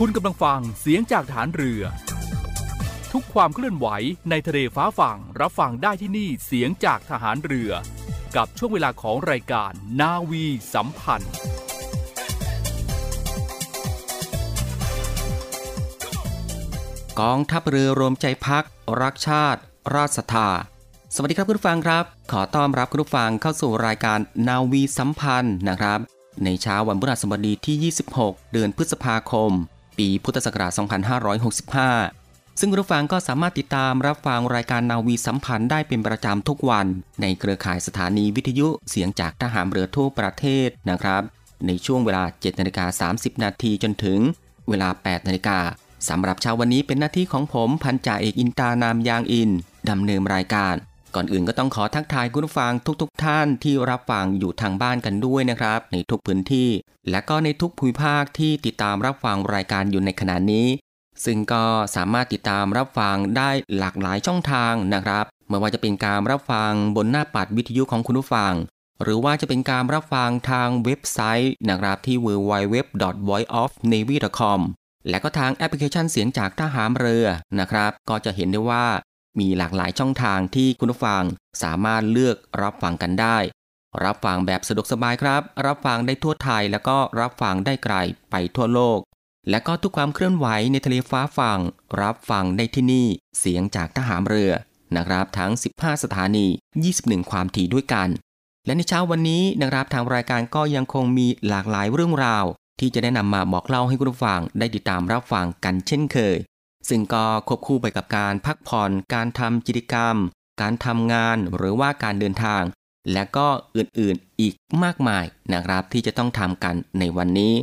คุณกำลังฟังเสียงจากฐานเรือ ทุกความเคลื่อนไหวในทะเลฟ้าฝั่งรับฟังได้ที่นี่เสียงจากทหารเรือ กับช่วงเวลาของรายการนาวีสัมพันธ์ กองทัพเรือรวมใจพัก รักชาติ ราชศรัทธาสวัสดีครับคุณผู้ฟังครับ ขอต้อนรับคุณผู้ฟังเข้าสู่รายการนาวีสัมพันธ์นะครับ ในเช้าวันพฤหัสบดีที่ 26 เดือนพฤษภาคม ปีพุทธศักราช 2565 ซึ่งคุณผู้ฟังก็สามารถติดตามรับฟังรายการนาวีสัมพันธ์ได้เป็นประจำทุกวัน ในเครือข่ายสถานีวิทยุเสียงจากทหารเรือทั่วประเทศนะครับ ในช่วงเวลา 7นาฬิกา30 นาทีจนถึง เวลา 8นาฬิกาสำหรับเช้าวันนี้เป็นหน้าที่ของผมพันจ่าเอกอินตานามยางอินดำเนินรายการ ก่อนอื่นก็ต้องขอทักทายคุณผู้ฟังทุกๆทท่านที่รับฟังอยู่ทางบ้านกันด้วยนะครับ ในทุกพื้นที่ และก็ในทุกภูมิภาคที่ติดตามรับฟังรายการอยู่ในขณะนี้ ซึ่งก็สามารถติดตามรับฟังได้หลากหลายช่องทางนะครับไม่ว่าจะเป็นการรับฟังบนหน้าปัดวิทยุของคุณผู้ฟัง หรือว่าจะเป็นการรับฟังทางเว็บไซต์นะครับที่ www.voiceofnavy.com และก็ทางแอปพลิเคชันเสียงจากทหารเรือนะครับ ก็จะเห็นได้ว่า มีหลากหลายช่องทางที่คุณผู้ฟังสามารถเลือกรับฟังกันได้ รับฟังแบบสะดวกสบายครับ รับฟังได้ทั่วไทยแล้วก็รับฟังได้ไกลไปทั่วโลก และก็ทุกความเคลื่อนไหวในทะเลฟ้าฝั่งรับฟังได้ที่นี่เสียงจากทหารเรือนะครับทั้ง 15 สถานี 21 ความถี่ด้วยกัน และในเช้าวันนี้นะครับทางรายการก็ยังคงมีหลากหลายเรื่องราว ที่จะได้นำมาบอกเล่าให้คุณผู้ฟังได้ติดตามรับฟังกันเช่นเคย ซึ่งก็ควบคู่ไปกับการพักผ่อน การทำกิจกรรม การทำงานหรือว่าการเดินทาง และก็อื่นๆอีกมากมายนะครับที่จะต้องทำกันในวันนี้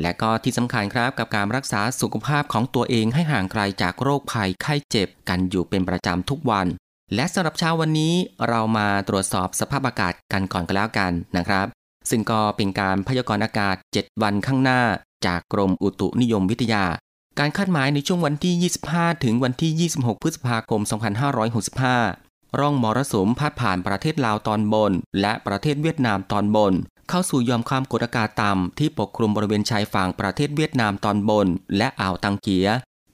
และก็ที่สำคัญครับกับการรักษาสุขภาพของตัวเองให้ห่างไกลจากโรคภัยไข้เจ็บกันอยู่เป็นประจำทุกวัน และสำหรับเช้าวันนี้เรามาตรวจสอบสภาพอากาศกันก่อนกันแล้วกันนะครับ ซึ่งก็เป็นการพยากรณ์อากาศ 7 วันข้างหน้า จากกรมอุตุนิยมวิทยา การคาดหมายในช่วงวันที่ 25 ถึงวันที่ 26 พฤษภาคม 2565 ร่องมรสุมพัดผ่านประเทศลาวตอนบน และประเทศเวียดนามตอนบน เข้าสู่ยอมความกดอากาศต่ำที่ปกคลุมบริเวณชายฝั่งประเทศเวียดนามตอนบน และอ่าวตังเกีย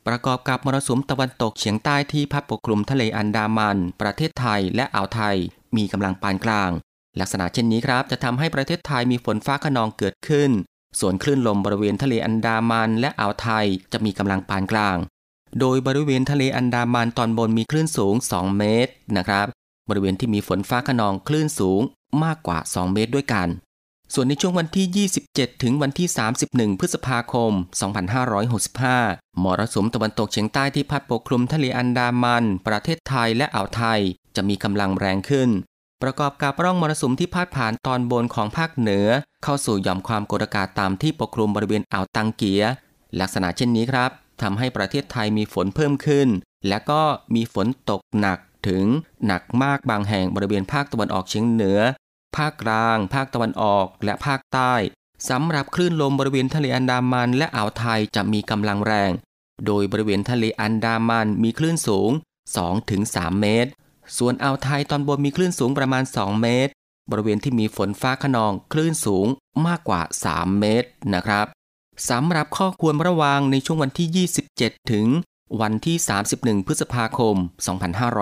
ประกอบกับมรสุมตะวันตกเฉียงใต้ที่พัดปกคลุมทะเลอันดามัน ประเทศไทยและอ่าวไทย มีกำลังปานกลาง ลักษณะเช่นนี้ครับจะทำให้ประเทศไทยมีฝนฟ้าขนองเกิดขึ้น ส่วนคลื่นลมบริเวณทะเลอันดามันและอ่าวไทยจะมีกำลังปานกลาง โดยบริเวณทะเลอันดามันตอนบนมีคลื่นสูง 2 เมตรนะครับ บริเวณที่มีฝนฟ้าขนองคลื่นสูงมากกว่า 2 เมตรด้วยกัน ส่วนในช่วงวันที่ 27 ถึงวันที่ 31 พฤษภาคม 2565 มรสุมตะวันตกเฉียงใต้ที่พัดปกคลุมทะเลอันดามัน ประเทศไทยและอ่าวไทยจะมีกำลังแรงขึ้น ประกอบกับร่องมรสุมที่พาดผ่านตอนบนของภาคเหนือ เข้าสู่หย่อมความกดอากาศต่ำที่ปกคลุมบริเวณอ่าวตังเกีย ลักษณะเช่นนี้ครับทำให้ประเทศไทยมีฝนเพิ่มขึ้น และก็มีฝนตกหนักถึงหนักมากบางแห่งบริเวณภาคตะวันออกเฉียงเหนือ ภาคกลาง ภาคตะวันออกและภาคใต้สำหรับคลื่นลมบริเวณทะเลอันดามันและอ่าวไทยจะมีกำลังแรง โดยบริเวณทะเลอันดามันมีคลื่นสูง 2-3 เมตร ส่วนอ่าวไทยตอนบนมีคลื่นสูงประมาณ 2 เมตร บริเวณที่มีฝนฟ้าขนองคลื่นสูงมากกว่า 3 เมตรนะครับสำหรับข้อควรระวังในช่วงวันที่ 27 ถึง วันที่ 31 พฤษภาคม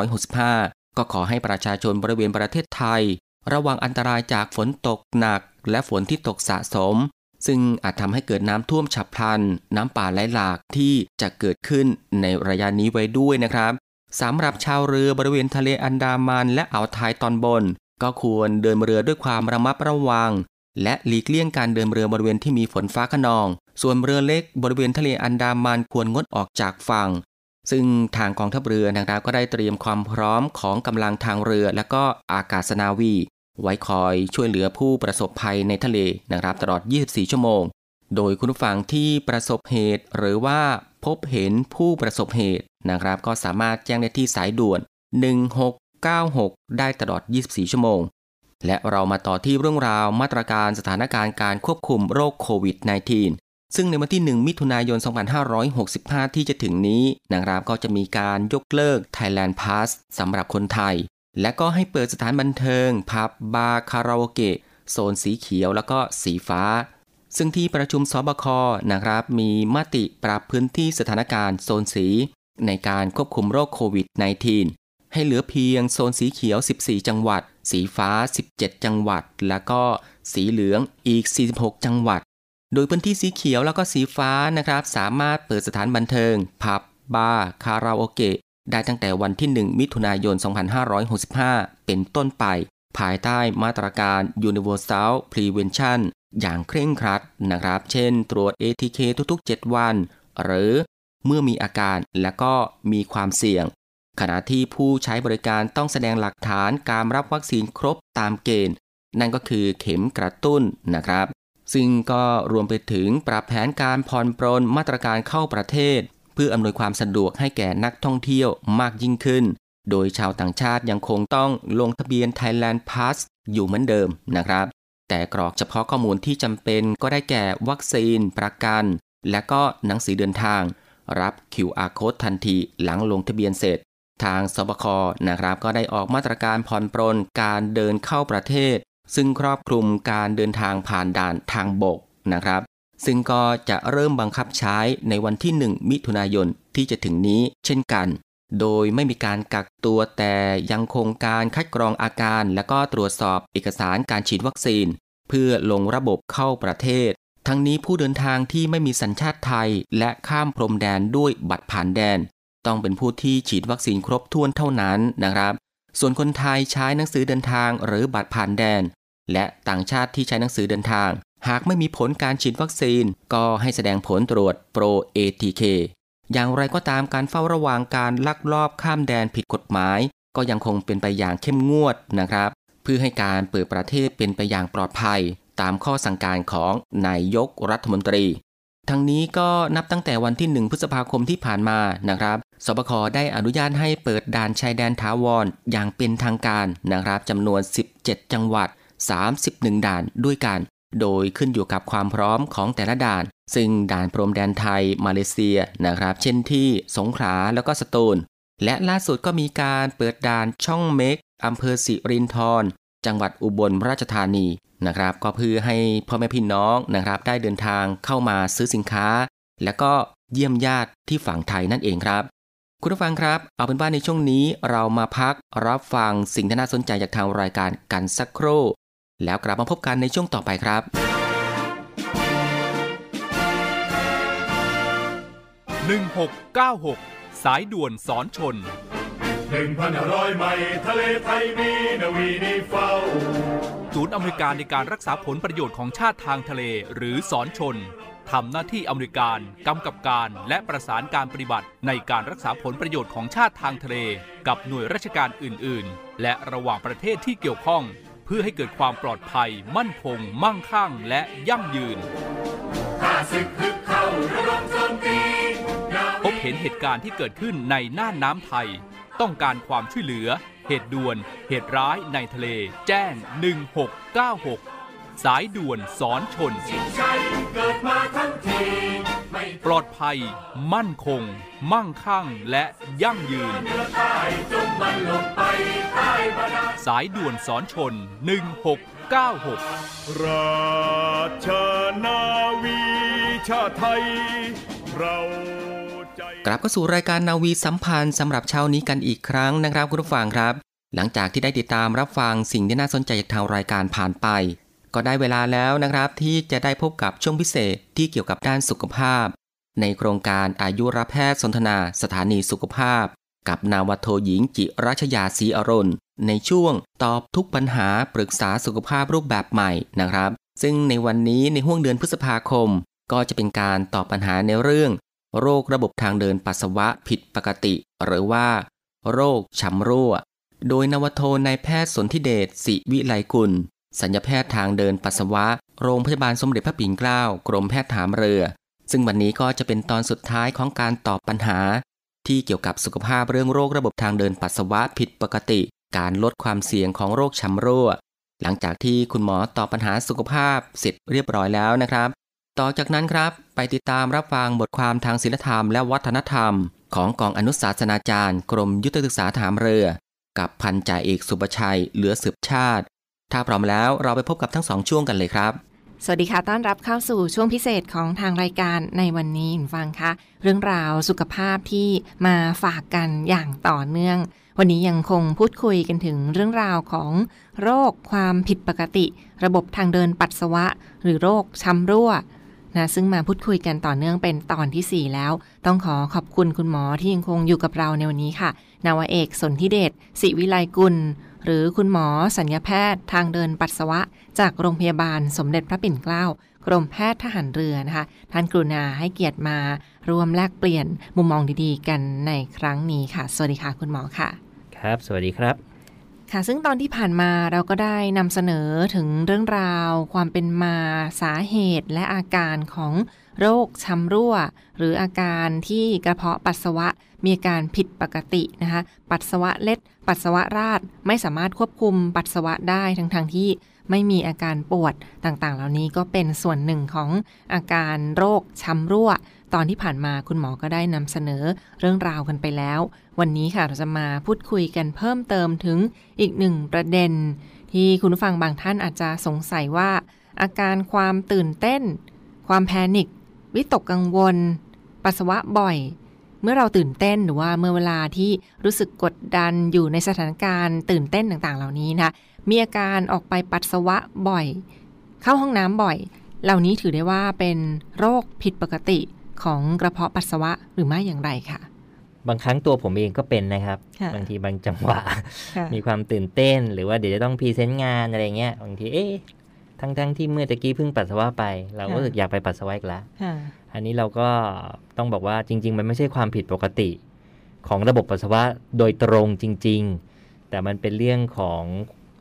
2565 ก็ขอให้ประชาชนบริเวณประเทศไทย ระวังอันตรายจากฝนตกหนัก และฝนที่ตกสะสม ซึ่งอาจทำให้เกิดน้ำท่วมฉับพลัน น้ำป่าไหลหลากที่จะเกิดขึ้นในระยะนี้ไว้ด้วยนะครับ สำหรับชาวเรือบริเวณทะเลอันดามันและอ่าวไทยตอนบน ก็ควรเดินเรือด้วยความระมัดระวัง และหลีกเลี่ยงการเดินเรือบริเวณที่มีฝนฟ้าขนอง ส่วนเรือเล็กบริเวณทะเลอันดามันควรงดออกจากฝั่ง ซึ่งทางกองทัพเรือนะครับก็ได้เตรียมความพร้อมของกำลังทางเรือและก็อากาศนาวี ไว้คอยช่วยเหลือผู้ประสบภัยในทะเลนะครับตลอด 24 ชั่วโมง โดยคุณผู้ฟังที่ประสบเหตุหรือว่าพบเห็นผู้ประสบเหตุ นะครับ ก็สามารถแจ้งได้ที่สายด่วน 1696 ได้ตลอด 24 ชั่วโมง และเรามาต่อที่เรื่องราวมาตรการสถานการณ์การควบคุมโรคโควิด -19 ซึ่งในวันที่ 1 มิถุนายน 2565 ที่จะถึงนี้นะครับก็จะมีการยกเลิก Thailand Pass สำหรับคนไทย และก็ให้เปิดสถานบันเทิง ผับ บาร์ คาราโอเกะ โซนสีเขียวแล้วก็สีฟ้าซึ่งที่ประชุมสบคนะครับ มีมติปรับพื้นที่สถานการณ์โซนสี ในการควบคุมโรคโควิด -19 ให้เหลือเพียงโซนสีเขียว 14 จังหวัด สีฟ้า 17 จังหวัด แล้วก็สีเหลืองอีก 46 จังหวัด โดยพื้นที่สีเขียวแล้วก็สีฟ้านะครับ สามารถเปิดสถานบันเทิง ผับ บาร์ คาราโอเกะ ได้ตั้งแต่วันที่ 1 มิถุนายน 2565 เป็นต้นไป ภายใต้มาตรการ Universal Prevention อย่างเคร่งครัดนะครับ เช่น ตรวจ ATK ทุกๆ 7 วัน หรือ เมื่อมีอาการและก็มีความเสี่ยง ขณะที่ผู้ใช้บริการต้องแสดงหลักฐานการรับวัคซีนครบตามเกณฑ์ นั่นก็คือเข็มกระตุ้นนะครับ ซึ่งก็รวมไปถึงปรับแผนการผ่อนปรนมาตรการเข้าประเทศ เพื่ออำนวยความสะดวกให้แก่นักท่องเที่ยวมากยิ่งขึ้น โดยชาวต่างชาติยังคงต้องลงทะเบียน Thailand Pass อยู่เหมือนเดิมนะครับ แต่กรอกเฉพาะข้อมูลที่จำเป็นก็ได้แก่วัคซีนประกัน และก็หนังสือเดินทาง รับ QR code ทันทีหลังลงทะเบียนเสร็จ ทางสบคนะครับก็ได้ออกมาตรการผ่อนปรนการเดินเข้าประเทศ ซึ่งครอบคลุมการเดินทางผ่านด่านทางบกนะครับ ซึ่งก็จะเริ่มบังคับใช้ในวันที่ 1 มิถุนายนที่จะถึงนี้เช่นกัน โดยไม่มีการกักตัวแต่ยังคงการคัดกรองอาการ และก็ตรวจสอบเอกสารการฉีดวัคซีน เพื่อลงระบบเข้าประเทศ ทั้งนี้ผู้เดินทางที่ไม่มีสัญชาติไทย และข้ามพรมแดนด้วยบัตรผ่านแดน ต้องเป็นผู้ที่ฉีดวัคซีนครบถ้วนเท่านั้นนะครับ ส่วนคนไทยใช้หนังสือเดินทางหรือบัตรผ่านแดน และต่างชาติที่ใช้หนังสือเดินทาง หากไม่มีผลการฉีดวัคซีน ก็ให้แสดงผลตรวจโปร ATK อย่างไรก็ตามการเฝ้าระวังการลักลอบข้ามแดนผิดกฎหมาย ก็ยังคงเป็นไปอย่างเข้มงวดนะครับ เพื่อให้การเปิดประเทศเป็นไปอย่างปลอดภัย ตามข้อสั่งการของนายยกรัฐมนตรี ทั้งนี้ก็นับตั้งแต่วันที่ 1 พฤษภาคมที่ผ่านมานะครับสบคได้อนุญาตให้เปิดด่านชายแดนถาวรอย่างเป็นทางการนะครับจำนวน 17 จังหวัด 31 ด่านด้วยกัน โดยขึ้นอยู่กับความพร้อมของแต่ละด่าน ซึ่งด่านพรมแดนไทย มาเลเซียนะครับ เช่นที่สงขลาแล้วก็สตูล และล่าสุดก็มีการเปิดด่านช่องเม็กอำเภอสิรินธร จังหวัดอุบลราชธานีนะครับ ก็เพื่อให้พ่อแม่พี่น้องนะครับ ได้เดินทางเข้ามาซื้อสินค้า และก็เยี่ยมญาติที่ฝั่งไทยนั่นเองครับ คุณผู้ฟังครับ เอาเป็นว่าในช่วงนี้เรามาพักรับฟังสิ่งที่น่าสนใจจากทางรายการกันสักครู่ แล้วกลับมาพบกันในช่วงต่อไปครับ1696 สายด่วนสอนชน หนึ่งพันห้าร้อยไมล์ทะเลไทยมีนาวีนีเฝ้า ศูนย์อเมริการในการรักษาผลประโยชน์ของชาติทางทะเลหรือสอนชนทำหน้าที่อเมริการกำกับการและประสานการปฏิบัติในการรักษาผลประโยชน์ของชาติทางทะเล กับหน่วยราชการอื่น ๆ และระหว่างประเทศที่เกี่ยวข้อง เพื่อให้เกิดความปลอดภัย มั่นคง มั่งคั่ง และยั่งยืนข้าศึกฮึกเข้าระดมโจมตีนาพบเห็นเหตุการณ์ที่เกิดขึ้นในน่านน้ำไทย ต้องการความช่วยเหลือ เหตุด่วน เหตุร้ายในทะเล แจ้ง 1696 สายด่วนสอนชน ปลอดภัย มั่นคง มั่งคั่งและยั่งยืน สายด่วนสอนชน 1696 ราชนาวีชาไทย เรา กลับเข้าสู่รายการนาวีสัมพันธ์สำหรับเช้านี้กันอีกครั้งนะครับคุณผู้ฟังครับ หลังจากที่ได้ติดตามรับฟังสิ่งที่น่าสนใจจากทางรายการผ่านไป ก็ได้เวลาแล้วนะครับที่จะได้พบกับช่วงพิเศษที่เกี่ยวกับด้านสุขภาพ ในโครงการอายุรแพทย์สนทนาสถานีสุขภาพ กับนาวโทหญิงจิรัชยาศรีอรนในช่วงตอบทุกปัญหาปรึกษาสุขภาพรูปแบบใหม่นะครับ ซึ่งในวันนี้ในห่วงเดือนพฤษภาคม ก็จะเป็นการตอบปัญหาในเรื่อง โรคระบบทางเดินปัสสาวะผิดปกติ หรือว่า โรคช้ำรั่ว โดยนวโทนายแพทย์สนธิเดชศิวิไลกุล สัญญาแพทย์ทางเดินปัสสาวะ โรงพยาบาลสมเด็จพระปิ่นเกล้า กรมแพทย์ถามเรือ ซึ่งวันนี้ก็จะเป็นตอนสุดท้ายของการตอบปัญหา ที่เกี่ยวกับสุขภาพเรื่องโรคระบบทางเดินปัสสาวะผิดปกติ การลดความเสี่ยงของโรคช้ำรั่ว หลังจากที่คุณหมอตอบปัญหาสุขภาพเสร็จเรียบร้อยแล้วนะครับ ต่อจากนั้นครับไปติดตามรับฟังบทความทางศิลธรรมและวัฒนธรรม ของกองอนุศาสนาจารย์ กรมยุทธศึกษาฐานเรือ กับพันจ่าเอกสุประชัยเหลือสืบชาติ ถ้าพร้อมแล้วเราไปพบกับทั้งสองช่วงกันเลยครับ สวัสดีค่ะต้อนรับเข้าสู่ช่วงพิเศษของทางรายการในวันนี้คุณฟังคะเรื่องราวสุขภาพที่มาฝากกันอย่างต่อเนื่อง วันนี้ยังคงพูดคุยกันถึงเรื่องราวของโรคความผิดปกติ ระบบทางเดินปัสสาวะ หรือโรคช้ำรั่ว นะซึ่งมาพูดคุยกันต่อเนื่องเป็นตอนที่ 4 แล้ว ต้องขอขอบคุณคุณหมอที่ยังคงอยู่กับเราในวันนี้ค่ะ นาวเอกสนธิเดชศิวิไลกุล หรือคุณหมอสัญญาแพทย์ ทางเดินปัสสาวะ จากโรงพยาบาลสมเด็จพระปิ่นเกล้ากรมแพทย์ทหารเรือนะคะ ท่านกรุณาให้เกียรติมารวมแลกเปลี่ยนมุมมองดีๆ กันในครั้งนี้ค่ะ สวัสดีค่ะคุณหมอค่ะ ครับ สวัสดีครับ ค่ะ ซึ่งตอนที่ผ่านมาเราก็ได้นำเสนอถึงเรื่องราว ความเป็นมาสาเหตุและอาการของโรคช้ำรั่ว หรืออาการที่กระเพาะปัสสาวะมีอาการผิดปกตินะคะปัสสาวะเล็ด ปัสสาวะราดไม่สามารถควบคุมปัสสาวะได้ทั้งๆทที่ไม่มีอาการปวดต่างๆ เหล่านี้ก็เป็นส่วนหนึ่งของอาการโรคช้ำรั่ว ตอนที่ผ่านมาคุณหมอก็ได้นำเสนอเรื่องราวกันไปแล้ว วันนี้ค่ะเราจะมาพูดคุยกันเพิ่มเติมถึงอีกหนึ่งประเด็น ที่คุณฟังบางท่านอาจจะสงสัยว่า อาการความตื่นเต้น ความแพนิควิตกกังวล ปัสสาวะบ่อย เมื่อเราตื่นเต้นหรือว่าเมื่อเวลาที่รู้สึกกดดันอยู่ในสถานการณ์ ตื่นเต้นต่างๆ เหล่านี้นะมีอาการออกไปปัสสาวะบ่อย เข้าห้องน้ำบ่อย เหล่านี้ถือได้ว่าเป็นโรคผิดปกติของกระเพาะปัสสาวะหรือไม่อย่างไรค่ะ บางครั้งตัวผมเองก็เป็นนะครับค่ะบางทีบางจังหวะค่ะมีความตื่นเต้น หรือว่าเดี๋ยวจะต้องพรีเซนต์งานอะไรเงี้ยบางทีเอ๊ะทั้งๆทที่เมื่อตะกี้เพิ่งปัสสาวะไป เราก็ค่ะรู้สึกอยากไปปัสสาวะอีกแล้วค่ะอันนี้เราก็ต้องบอกว่าจริง ๆ มันไม่ใช่ความผิดปกติ ของระบบปัสสาวะโดยตรงจริง ๆ แต่มันเป็นเรื่องของ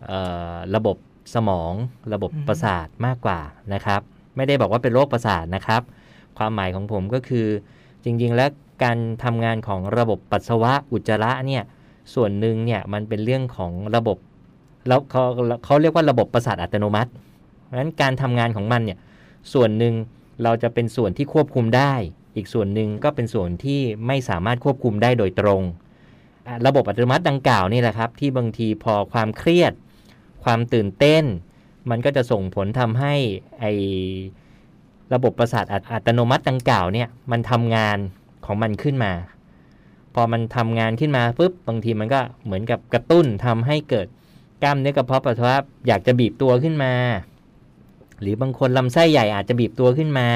เออระบบสมองระบบอืมประสาทมากกว่านะครับ ไม่ได้บอกว่าเป็นโรคประสาทนะครับ ความหมายของผมก็คือจริง ๆ แล้ว การทำงานของระบบปัสสาวะอุจจาระเนี่ยส่วนหนึ่งเนี่ยมันเป็นเรื่องของระบบแล้วเขาเขาเรียกว่าระบบประสาทอัตโนมัติเพราะฉะนั้นการทำงานของมันเนี่ยส่วนหนึ่งเราจะเป็นส่วนที่ควบคุมได้ อีกส่วนหนึ่งก็เป็นส่วนที่ไม่สามารถควบคุมได้โดยตรง ระบบอัตโนมัติดังกล่าวนี่แหละครับ ที่บางทีพอความเครียด ความตื่นเต้น มันก็จะส่งผลทำให้ไอระบบประสาทอัตอัตโนมัติดังกล่าวเนี่ยมันทำงาน ของมันขึ้นมา พอมันทำงานขึ้นมาปุ๊บบางทีมันก็เหมือนกับกระตุ้นทำให้เกิดกล้ามเนื้อกระเพาะปัสสาวะอยากจะบีบตัวขึ้นมา หรือบางคนลำไส้ใหญ่อาจจะบีบตัวขึ้นมา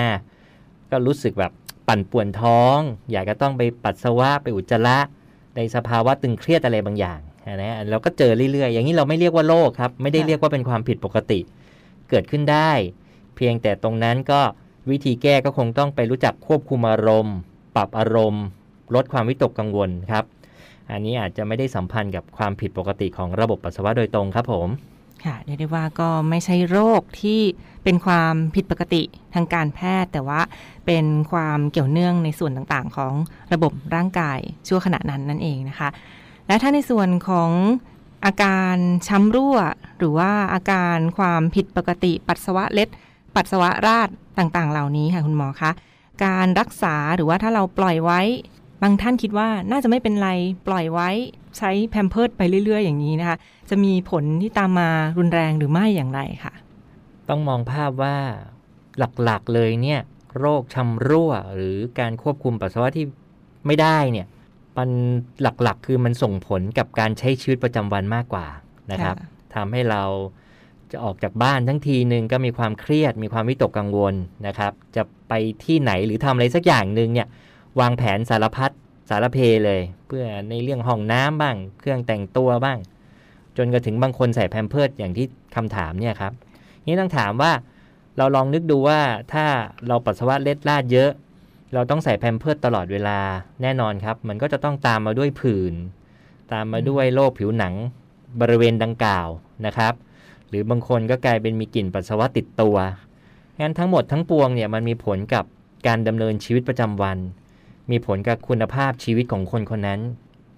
ก็รู้สึกแบบปั่นป่วนท้อง อยากจะต้องไปปัสสาวะไปอุจจาระในสภาวะตึงเครียดอะไรบางอย่างนะเราก็เจอเรื่อยๆ อย่างนี้เราไม่เรียกว่าโรคครับ ไม่ได้เรียกว่าเป็นความผิดปกติ เกิดขึ้นได้ เพียงแต่ตรงนั้นก็วิธีแก้ก็คงต้องไปรู้จักควบคุมอารมณ์ ปรับอารมณ์ ลดความวิตกกังวลครับ อันนี้อาจจะไม่ได้สัมพันธ์กับความผิดปกติของระบบปัสสาวะโดยตรงครับผมค่ะเรียกได้ว่าก็ไม่ใช่โรคที่เป็นความผิดปกติทางการแพทย์ แต่ว่าเป็นความเกี่ยวเนื่องในส่วนต่างๆ ของระบบร่างกายชั่วขณะนั้นนั่นเองนะคะ และถ้าในส่วนของอาการช้ำรั่ว หรือว่าอาการความผิดปกติ ปัสสาวะเล็ด ปัสสาวะราดต่างๆ เหล่านี้ค่ะคุณหมอคะ การรักษาหรือว่าถ้าเราปล่อยไว้ บางท่านคิดว่าน่าจะไม่เป็นไรปล่อยไว้ใช้แพมเพิร์ดไปเรื่อย ๆ อย่างนี้นะคะ จะมีผลที่ตามมารุนแรงหรือไม่อย่างไรค่ะ ต้องมองภาพว่าหลักๆเลยเนี่ยโรคชำรั่วหรือการควบคุมปัสสาวะที่ไม่ได้เนี่ยมันหลักๆ คือมันส่งผลกับการใช้ชีวิตประจำวันมากกว่านะครับค่ะทำให้เรา จะออกจากบ้านทั้งทีหนึ่งก็มีความเครียด มีความวิตกกังวลนะครับ จะไปที่ไหนหรือทำอะไรสักอย่างหนึ่งเนี่ยวางแผนสารพัดสารเพเลย เพื่อในเรื่องห้องน้ำบ้าง เครื่องแต่งตัวบ้าง จนกระถึงบางคนใส่แพมเพิร์ดอย่างที่คำถามเนี่ยครับนี่ต้องถามว่าเราลองนึกดูว่าถ้าเราปัสสาวะเล็ดลาดเยอะ เราต้องใส่แพมเพิร์ดตลอดเวลาแน่นอนครับ มันก็จะต้องตามมาด้วยผื่นตามมาด้วยโรคผิวหนังบริเวณดังกล่าวนะครับ หรือบางคนก็กลายเป็นมีกลิ่นปัสสาวะติดตัว งั้นทั้งหมดทั้งปวงเนี่ยมันมีผลกับการดำเนินชีวิตประจำวัน มีผลกับคุณภาพชีวิตของคนคนนั้น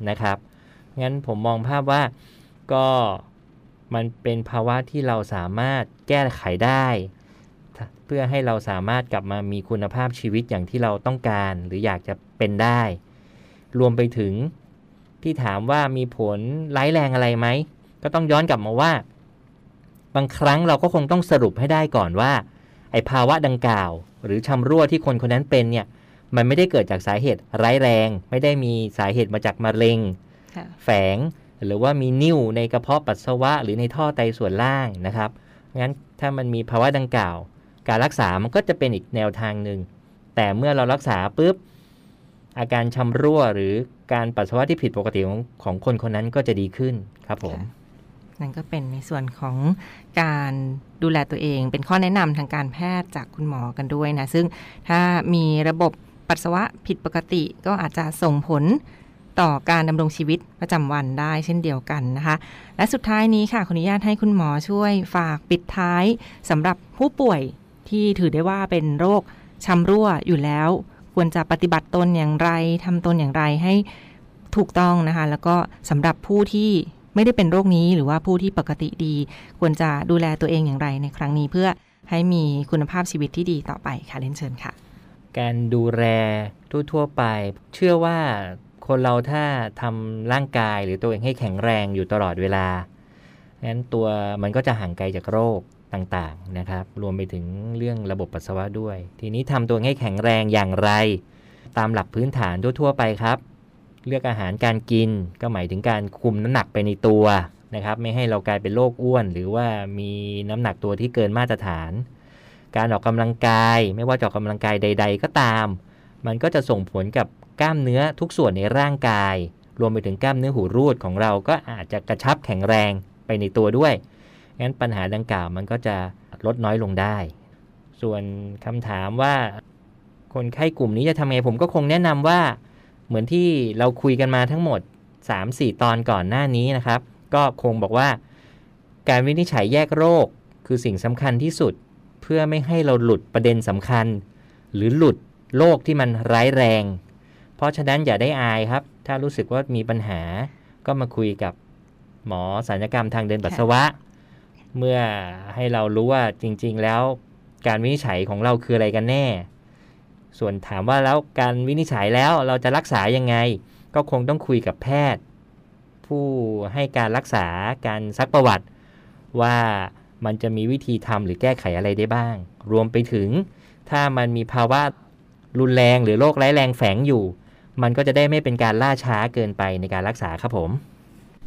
นะครับ งั้นผมมองภาพว่าก็มันเป็นภาวะที่เราสามารถแก้ไขได้ เพื่อให้เราสามารถกลับมามีคุณภาพชีวิตอย่างที่เราต้องการ หรืออยากจะเป็นได้ รวมไปถึงที่ถามว่ามีผลร้ายแรงอะไรไหม ก็ต้องย้อนกลับมาว่า บางครั้งเราก็คงต้องสรุปให้ได้ก่อนว่า ไอ้ภาวะดังกล่าว หรือชำรั่วที่คนคนนั้นเป็นเนี่ยมันไม่ได้เกิดจากสาเหตุร้ายแรง ไม่ได้มีสาเหตุมาจากมะเร็งค่ะแฝงหรือว่ามีนิ่วในกระเพาะปัสสาวะ หรือในท่อไตส่วนล่างนะครับงั้นถ้ามันมีภาวะดังกล่าว การรักษามันก็จะเป็นอีกแนวทางหนึ่งแต่เมื่อเรารักษาปุ๊บอาการชำรั่วหรือการปัสสาวะที่ผิดปกติของของคนคนนั้นก็จะดีขึ้นครับผม นั่นก็เป็นในส่วนของการดูแลตัวเอง เป็นข้อแนะนำทางการแพทย์จากคุณหมอกันด้วยนะ ซึ่งถ้ามีระบบปัสสาวะผิดปกติก็อาจจะส่งผลต่อการดำรงชีวิตประจำวันได้เช่นเดียวกันนะคะ และสุดท้ายนี้ค่ะขออนุญาตให้คุณหมอช่วยฝากปิดท้ายสำหรับผู้ป่วยที่ถือได้ว่าเป็นโรคชำรั่วอยู่แล้ว ควรจะปฏิบัติตนอย่างไรทำตนอย่างไรให้ถูกต้องนะคะ แล้วก็สำหรับผู้ที่ ไม่ได้เป็นโรคนี้หรือว่าผู้ที่ปกติดี ควรจะดูแลตัวเองอย่างไรในครั้งนี้เพื่อให้มีคุณภาพชีวิตที่ดีต่อไปค่ะเรียนเชิญค่ะ การดูแลทั่วๆไป เชื่อว่าคนเราถ้าทำร่างกายหรือตัวเองให้แข็งแรงอยู่ตลอดเวลางั้นตัวมันก็จะห่างไกลจากโรคต่างๆนะครับ รวมไปถึงเรื่องระบบปัสสาวะด้วย ทีนี้ทำตัวให้แข็งแรงอย่างไร ตามหลักพื้นฐานทั่วๆไปครับ เลือกอาหารการกินก็หมายถึงการคุมน้ำหนักไปในตัวนะครับ ไม่ให้เรากลายเป็นโรคอ้วน หรือว่ามีน้ำหนักตัวที่เกินมาตรฐาน การออกกำลังกาย ไม่ว่าจะออกกำลังกายใด ๆ ก็ตาม มันก็จะส่งผลกับกล้ามเนื้อทุกส่วนในร่างกาย รวมไปถึงกล้ามเนื้อหูรูดของเราก็อาจจะกระชับแข็งแรงไปในตัวด้วยงั้นปัญหาดังกล่าวมันก็จะลดน้อยลงได้ ส่วนคำถามว่าคนไข้กลุ่มนี้จะทำไงผมก็คงแนะนำว่า เหมือนที่เราคุยกันมาทั้งหมด 3-4 ตอนก่อนหน้านี้นะครับ ก็คงบอกว่า การวินิจฉัยแยกโรคคือสิ่งสำคัญที่สุดเพื่อไม่ให้เราหลุดประเด็นสำคัญ หรือหลุดโรคที่มันร้ายแรง เพราะฉะนั้นอย่าได้อายครับ ถ้ารู้สึกว่ามีปัญหาก็มาคุยกับหมอสัญญกรรมทางเดินปัสสาวะ เมื่อให้เรารู้ว่าจริง ๆ แล้วการวินิจฉัยของเราคืออะไรกันแน่ ส่วนถามว่าแล้วการวินิจฉัยแล้วเราจะรักษายังไง ก็คงต้องคุยกับแพทย์ ผู้ให้การรักษาการซักประวัติ ว่ามันจะมีวิธีทำหรือแก้ไขอะไรได้บ้าง รวมไปถึง ถ้ามันมีภาวะรุนแรงหรือโรคร้ายแรงแฝงอยู่ มันก็จะได้ไม่เป็นการล่าช้าเกินไปในการรักษาครับผม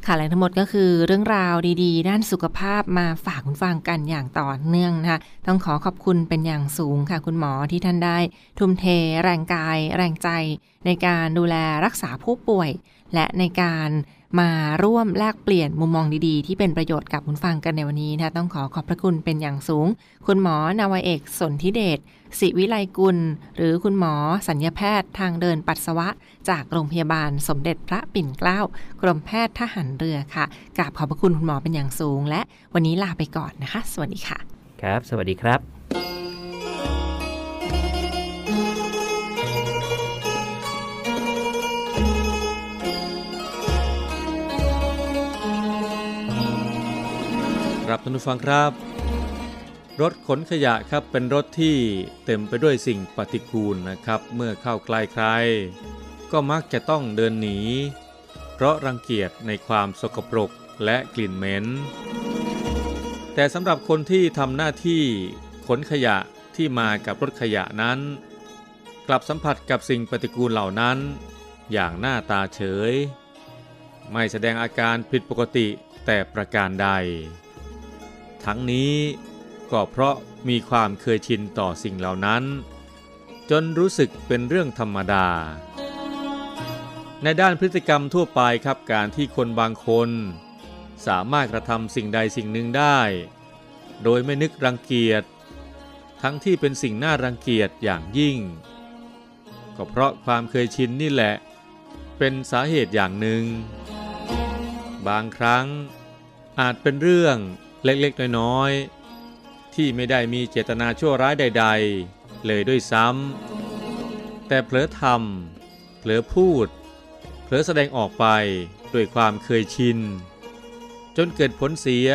ค่ะและทั้งหมดก็คือเรื่องราวดีๆ ด้านสุขภาพมาฝากคุณฟังกันอย่างต่อเนื่องนะคะต้องขอขอบคุณเป็นอย่างสูงค่ะ คุณหมอที่ท่านได้ ทุ่มเท แรงกาย แรงใจ ในการดูแลรักษาผู้ป่วย และในการมาร่วมแลกเปลี่ยนมุมมองดีๆ ที่เป็นประโยชน์กับคุณฟังกันในวันนี้นะคะต้องขอขอบพระคุณเป็นอย่างสูง คุณหมอนาวาเอกสนธิเดช ศิวิไลกุล หรือคุณหมอสัญญาแพทย์ทางเดินปัสสาวะ จากโรงพยาบาลสมเด็จพระปิ่นเกล้ากรมแพทย์ทหารเรือค่ะกราบขอบพระคุณคุณหมอเป็นอย่างสูง และวันนี้ลาไปก่อนนะคะ สวัสดีค่ะ ครับ สวัสดีครับครับท่านผู้ฟังครับ รถขนขยะครับเป็นรถที่เต็มไปด้วยสิ่งปฏิกูลนะครับ เมื่อเข้าใกล้ใคร ก็มักจะต้องเดินหนี เพราะรังเกียจในความสกปรกและกลิ่นเหม็น แต่สำหรับคนที่ทำหน้าที่ขนขยะที่มากับรถขยะนั้น กลับสัมผัสกับสิ่งปฏิกูลเหล่านั้น อย่างหน้าตาเฉย ไม่แสดงอาการผิดปกติแต่ประการใด ทั้งนี้ ก็เพราะมีความเคยชินต่อสิ่งเหล่านั้น จนรู้สึกเป็นเรื่องธรรมดา ในด้านพฤติกรรมทั่วไปครับการที่คนบางคน สามารถกระทำสิ่งใดสิ่งหนึ่งได้ โดยไม่นึกรังเกียจ ทั้งที่เป็นสิ่งน่ารังเกียจอย่างยิ่ง ก็เพราะความเคยชินนี่แหละ เป็นสาเหตุอย่างหนึ่ง บางครั้งอาจเป็นเรื่องเล็กๆน้อยๆ ที่ไม่ได้มีเจตนาชั่วร้ายใด ๆ เลยด้วยซ้ำแต่เผลอทำเผลอพูด เผลอแสดงออกไปด้วยความเคยชิน จนเกิดผลเสีย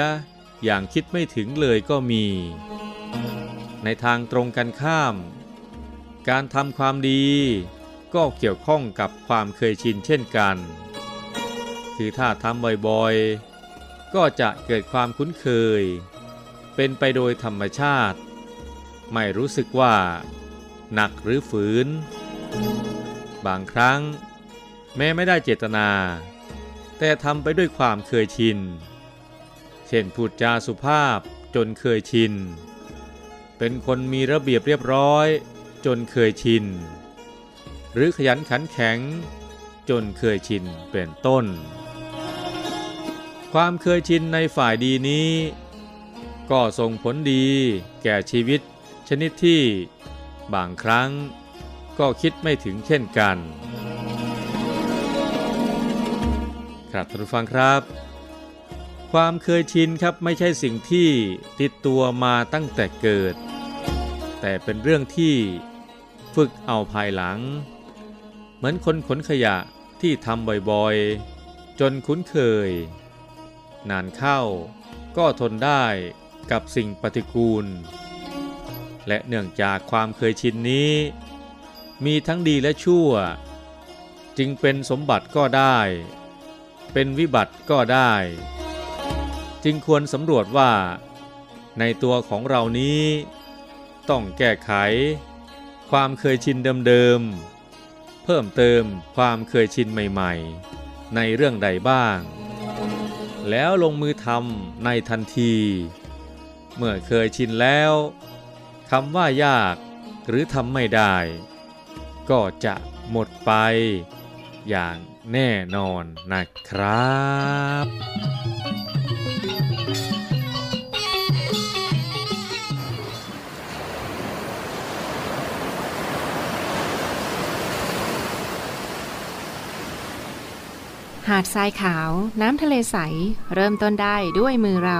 อย่างคิดไม่ถึงเลยก็มี ในทางตรงกันข้าม การทำความดีก็เกี่ยวข้องกับความเคยชินเช่นกัน คือถ้าทำบ่อยๆ ก็จะเกิดความคุ้นเคย เป็นไปโดยธรรมชาติ ไม่รู้สึกว่า หนักหรือฝืน บางครั้ง แม้ไม่ได้เจตนา แต่ทำไปด้วยความเคยชิน เช่นพูดจาสุภาพจนเคยชิน เป็นคนมีระเบียบเรียบร้อย จนเคยชิน หรือขยันขันแข็ง จนเคยชินเป็นต้น ความเคยชินในฝ่ายดีนี้ ก็ส่งผลดีแก่ชีวิต ชนิดที่บางครั้งก็คิดไม่ถึงเช่นกัน ครับท่านผู้ฟังครับ ความเคยชินครับไม่ใช่สิ่งที่ติดตัวมาตั้งแต่เกิด แต่เป็นเรื่องที่ฝึกเอาภายหลัง เหมือนคนขนขยะที่ทำบ่อยๆ จนคุ้นเคย นานเข้าก็ทนได้ กับสิ่งปฏิกูล และเนื่องจากความเคยชินนี้ มีทั้งดีและชั่ว จึงเป็นสมบัติก็ได้ เป็นวิบัติก็ได้ จึงควรสำรวจว่า ในตัวของเรานี้ ต้องแก้ไข ความเคยชินเดิมๆเพิ่มเติมความเคยชินใหม่ๆ ในเรื่องใดบ้างแล้วลงมือทำในทันที เมื่อเคยชินแล้วคำว่ายากหรือทำไม่ได้ ก็จะหมดไปอย่างแน่นอนนะครับหาดทรายขาวน้ำทะเลใส เริ่มต้นได้ด้วยมือเรา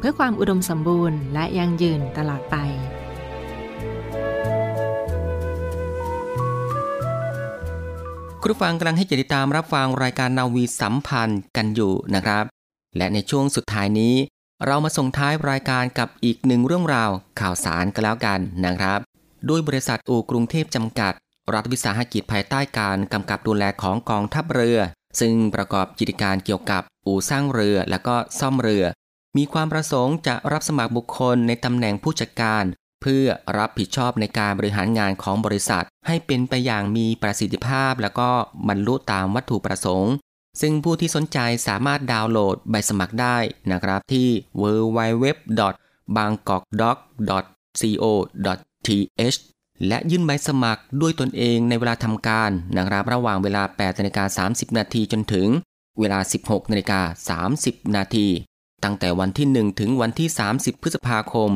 เพื่อความอุดมสมบูรณ์และยั่งยืนตลอดไปคุณฟังกำลังให้ติดตามรับฟังรายการนาวีสัมพันธ์กันอยู่นะครับ และในช่วงสุดท้ายนี้ เรามาส่งท้ายรายการกับอีกหนึ่งเรื่องราวข่าวสารกันแล้วกันนะครับ ด้วยบริษัทอู่กรุงเทพจำกัด รัฐวิสาหกิจภายใต้การกำกับดูแลของกองทัพเรือซึ่งประกอบกิจการเกี่ยวกับอู่สร้างเรือและก็ซ่อมเรือ มีความประสงค์จะรับสมัครบุคคลในตำแหน่งผู้จัดการ เพื่อรับผิดชอบในการบริหารงานของบริษัท ให้เป็นไปอย่างมีประสิทธิภาพ และก็บรรลุตามวัตถุประสงค์ ซึ่งผู้ที่สนใจสามารถดาวน์โหลดใบสมัครได้นะครับที่ www.bangkokdoc.co.th และยื่นใบสมัครด้วยตนเองในเวลาทำการนะครับระหว่างเวลา8นาฬิกา30 นาทีจนถึงเวลา 16นาฬิกา30 นาที ตั้งแต่วันที่ 1 ถึงวันที่ 30 พฤษภาคม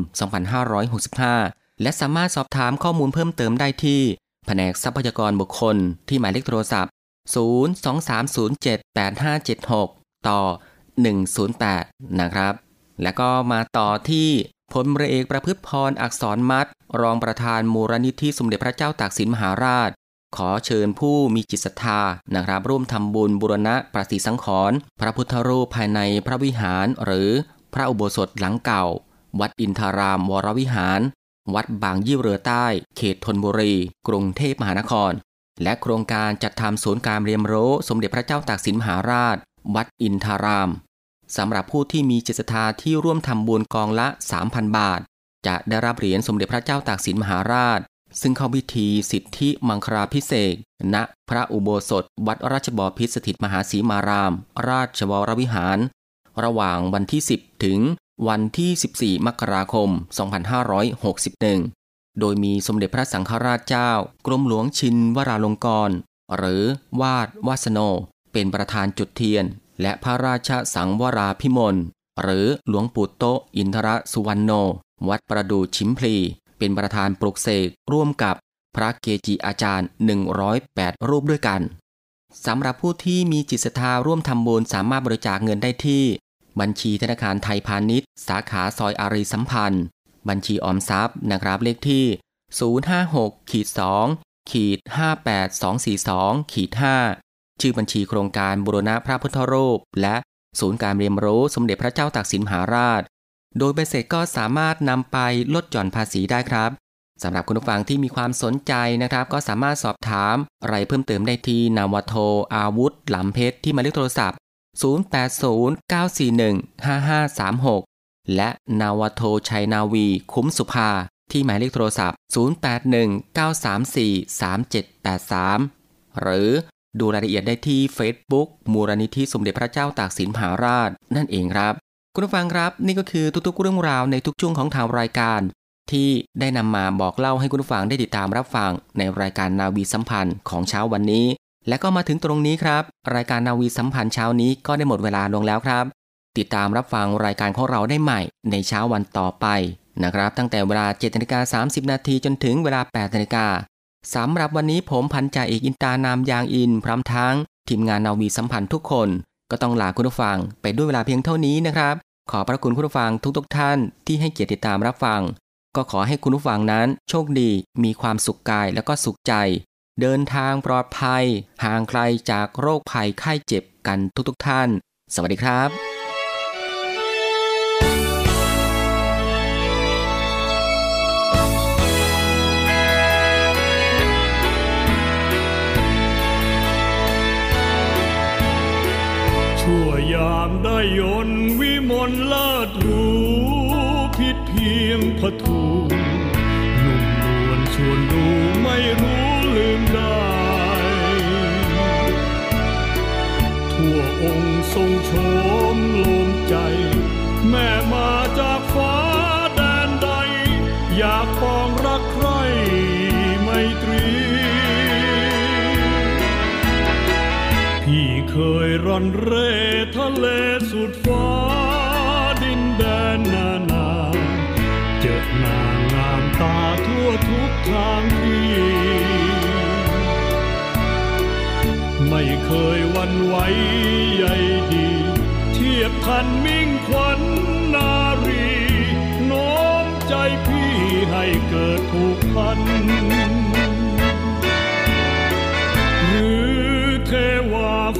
2565 และสามารถสอบถามข้อมูลเพิ่มเติมได้ที่ แผนกทรัพยากรบุคคลที่หมายเลขโทรศัพท์ 023078576 ต่อ 108 นะครับ แล้วก็มาต่อที่พลเรือเอกประพฤติพรอักษรมัดรองประธานมูลนิธิสมเด็จพระเจ้าตากสินมหาราช ขอเชิญผู้มีจิตศรัทธานะครับร่วมทำบุญบุรณะประสิสังขรณ์พระพุทธรูปภายในพระวิหาร หรือพระอุโบสถหลังเก่า วัดอินทาราม วรวิหาร วัดบางยี่เรือใต้ เขตธนบุรี กรุงเทพมหานคร และโครงการจัดทำศูนย์การเรียนรู้สมเด็จพระเจ้าตากสินมหาราช วัดอินทารามสำหรับผู้ที่มีจิตศรัทธาที่ร่วมทำบุญกองละ 3,000 บาท จะได้รับเหรียญสมเด็จพระเจ้าตากสินมหาราช ซึ่งเข้าพิธีสิทธิมังคลาพิเศษณพระอุโบสถ วัดราชบพิตรสถิตมหาสีมาราม ราชวรวิหาร ระหว่างวันที่ 10 ถึงวันที่ 14 มกราคม 2561 โดยมีสมเด็จพระสังฆราชเจ้า กรมหลวงชินวราลงกรณ์หรือวาดวาสโน เป็นประธานจุดเทียน และพระราชสังวราพิมลหรือหลวงปู่โตอินทรสุวรรณโน วัดประดูชิมพลี เป็นประธานปลุกเสกร่วมกับพระเกจิอาจารย์ 108 รูปด้วยกันสำหรับผู้ที่มีจิตศรัทธาร่วมทำบุญสามารถบริจาคเงินได้ที่ บัญชีธนาคารไทยพาณิชย์ สาขาซอยอารีสัมพันธ์ บัญชีออมทรัพย์นะครับเลขที่ 056ขีด2ขีด58242ขีด5ชื่อบัญชีโครงการบุรณะพระพุทธรูป และศูนย์การเรียนรู้สมเด็จพระเจ้าตากสินมหาราช โดยใบเสร็จก็สามารถนำไปลดหย่อนภาษีได้ครับสำหรับคุณผู้ฟังที่มีความสนใจนะครับ ก็สามารถสอบถามอะไรเพิ่มเติมได้ที่นาวโทอาวุธหลำเพชรที่หมายเลขโทรศัพท์ 0809415536 และนาวโทชัยนาวีคุ้มสุภา ที่หมายเลขโทรศัพท์ 0819343783 หรือดูรายละเอียดได้ที่ Facebook มูลนิธิสมเด็จพระเจ้าตากสินมหาราช นั่นเองครับ คุณผู้ฟังครับ นี่ก็คือทุกๆเรื่องราวในทุกช่วงของทางรายการ ที่ได้นำมาบอกเล่าให้คุณผู้ฟังได้ติดตามรับฟัง ในรายการนาวีสัมพันธ์ของเช้าวันนี้ และก็มาถึงตรงนี้ครับ รายการนาวีสัมพันธ์เช้านี้ก็ได้หมดเวลาลงแล้วครับ ติดตามรับฟังรายการของเราได้ใหม่ ในเช้าวันต่อไปนะครับ ตั้งแต่เวลา7นาฬิกา30 นาทีจนถึงเวลา8นาฬิกาสำหรับวันนี้ผมพันจ่าเอกอินตานามยางอิน พร้อมทั้งทีมงานนาวีสัมพันธ์ทุกคน ก็ต้องลาคุณผู้ฟังไปด้วยเวลาเพียงเท่านี้นะครับ ขอพระคุณคุณผู้ฟังทุกๆทท่านที่ให้เกียรติติดตามรับฟัง ก็ขอให้คุณผู้ฟังนั้นโชคดี มีความสุขกายแล้วก็สุขใจ เดินทางปลอดภัย ห่างไกลจากโรคภัยไข้เจ็บกันทุกๆทท่าน สวัสดีครับามได้ยนวิมลเลิศรูผิดเพียงพะทูหนุ่มนวลชวนดูไม่รู้ลืมได้ ทั่วองค์ทรงโฉมลมใจ แม่มาจากฟ้าแดนใด อยากปอ ร่อนเร่ทะเลสุดฟ้าดินแดนนานา เจอนางงามตาทั่วทุกทางที่ ไม่เคยวันไหวใยดี เทียบทันมิ่งขวัญนารี น้อมใจพี่ให้เกิดผูกพัน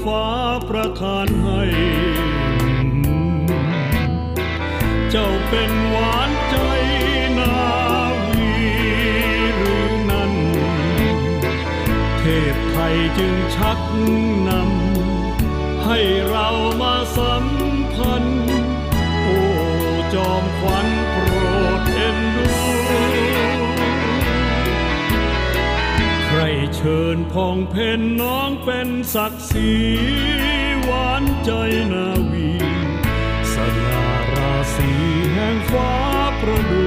ฟ้าประทานให้ เจ้าเป็นหวานใจนาวีหรือนั้น เทพไทยจึงชักนำ ให้เรามาสัมพันธ์ โอ้จอมขวัญโปรดเอ็นดูใครเชิญพองเพนน้องเป็นศัก สีหวานใจนาวีสง่าราศีแห่งฟ้าประดู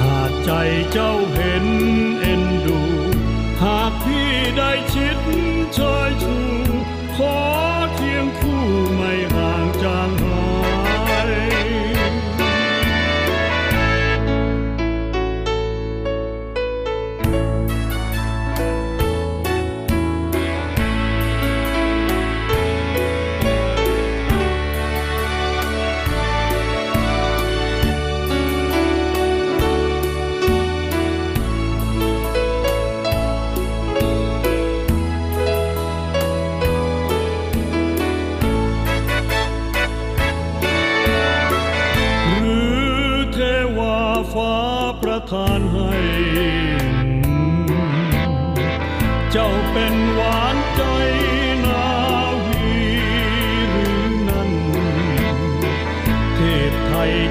หากใจเจ้าเห็น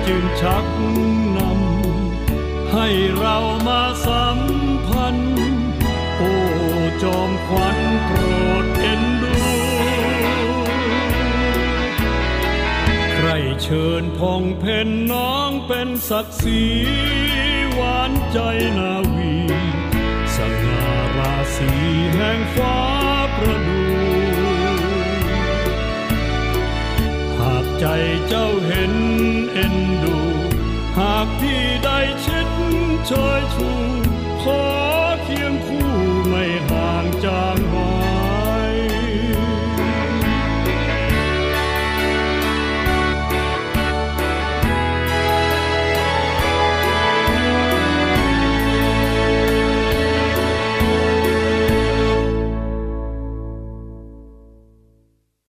จึงชักนำให้เรามาสัมพันธ์โอ้จอมขวัญโปรดเอ็นดูใครเชิญพองเพนน้องเป็นศักดิ์ศรีหวานใจนาวีสง่าราศีแห่งฟ้าประดู ใจเจ้าเห็นเอ็นดู หากพี่ได้ชิดชอยชูขอ